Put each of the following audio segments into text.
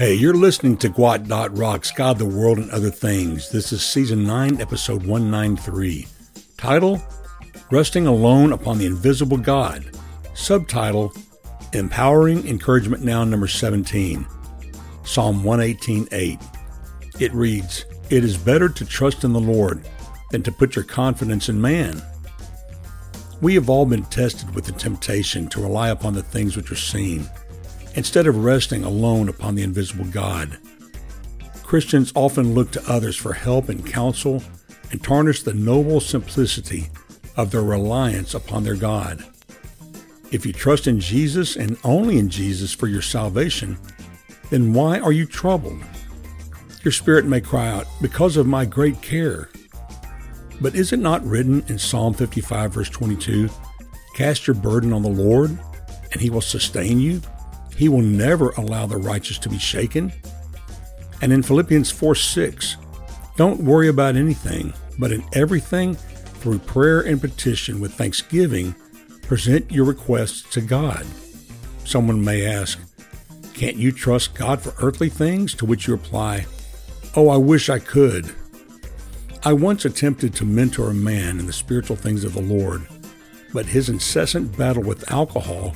Hey, you're listening to Gwot Rocks, God, the World, and Other Things. This is Season 9, Episode 193. Title Resting Alone Upon the Invisible God. Subtitle Empowering Encouragement Now, number 17. Psalm 118.8. It reads, It is better to trust in the Lord than to put your confidence in man. We have all been tested with the temptation to rely upon the things which are seen instead of resting alone upon the invisible God. Christians often look to others for help and counsel and tarnish the noble simplicity of their reliance upon their God. If you trust in Jesus and only in Jesus for your salvation, then why are you troubled? Your spirit may cry out, Because of my great care. But is it not written in Psalm 55, verse 22, Cast your burden on the Lord, and he will sustain you? He will never allow the righteous to be shaken. And in Philippians 4 6, don't worry about anything, but in everything, through prayer and petition with thanksgiving, present your requests to God. Someone may ask, Can't you trust God for earthly things? To which you reply, Oh, I wish I could. I once attempted to mentor a man in the spiritual things of the Lord, but his incessant battle with alcohol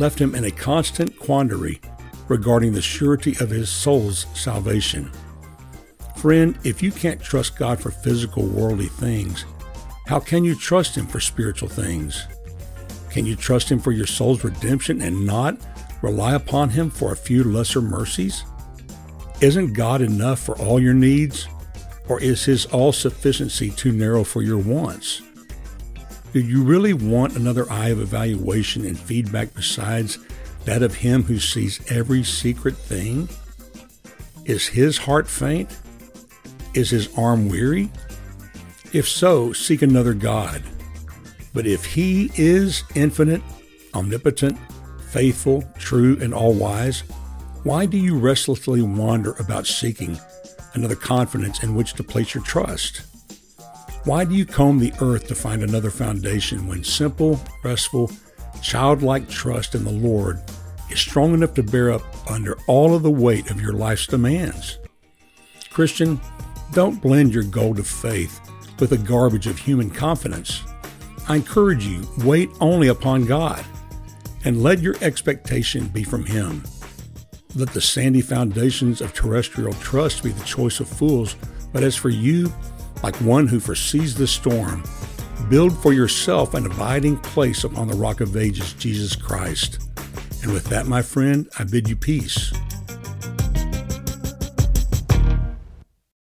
left him in a constant quandary regarding the surety of his soul's salvation. Friend, if you can't trust God for physical worldly things, how can you trust Him for spiritual things? Can you trust Him for your soul's redemption and not rely upon Him for a few lesser mercies? Isn't God enough for all your needs? Or is His all sufficiency too narrow for your wants? Do you really want another eye of evaluation and feedback besides that of Him who sees every secret thing? Is His heart faint? Is His arm weary? If so, seek another God. But if He is infinite, omnipotent, faithful, true, and all wise, why do you restlessly wander about seeking another confidence in which to place your trust? Why do you comb the earth to find another foundation when simple, restful, childlike trust in the Lord is strong enough to bear up under all of the weight of your life's demands? Christian, don't blend your gold of faith with the garbage of human confidence. I encourage you, wait only upon God and let your expectation be from Him. Let the sandy foundations of terrestrial trust be the choice of fools, but as for you, like one who foresees the storm. Build for yourself an abiding place upon the rock of ages, Jesus Christ. And with that, my friend, I bid you peace.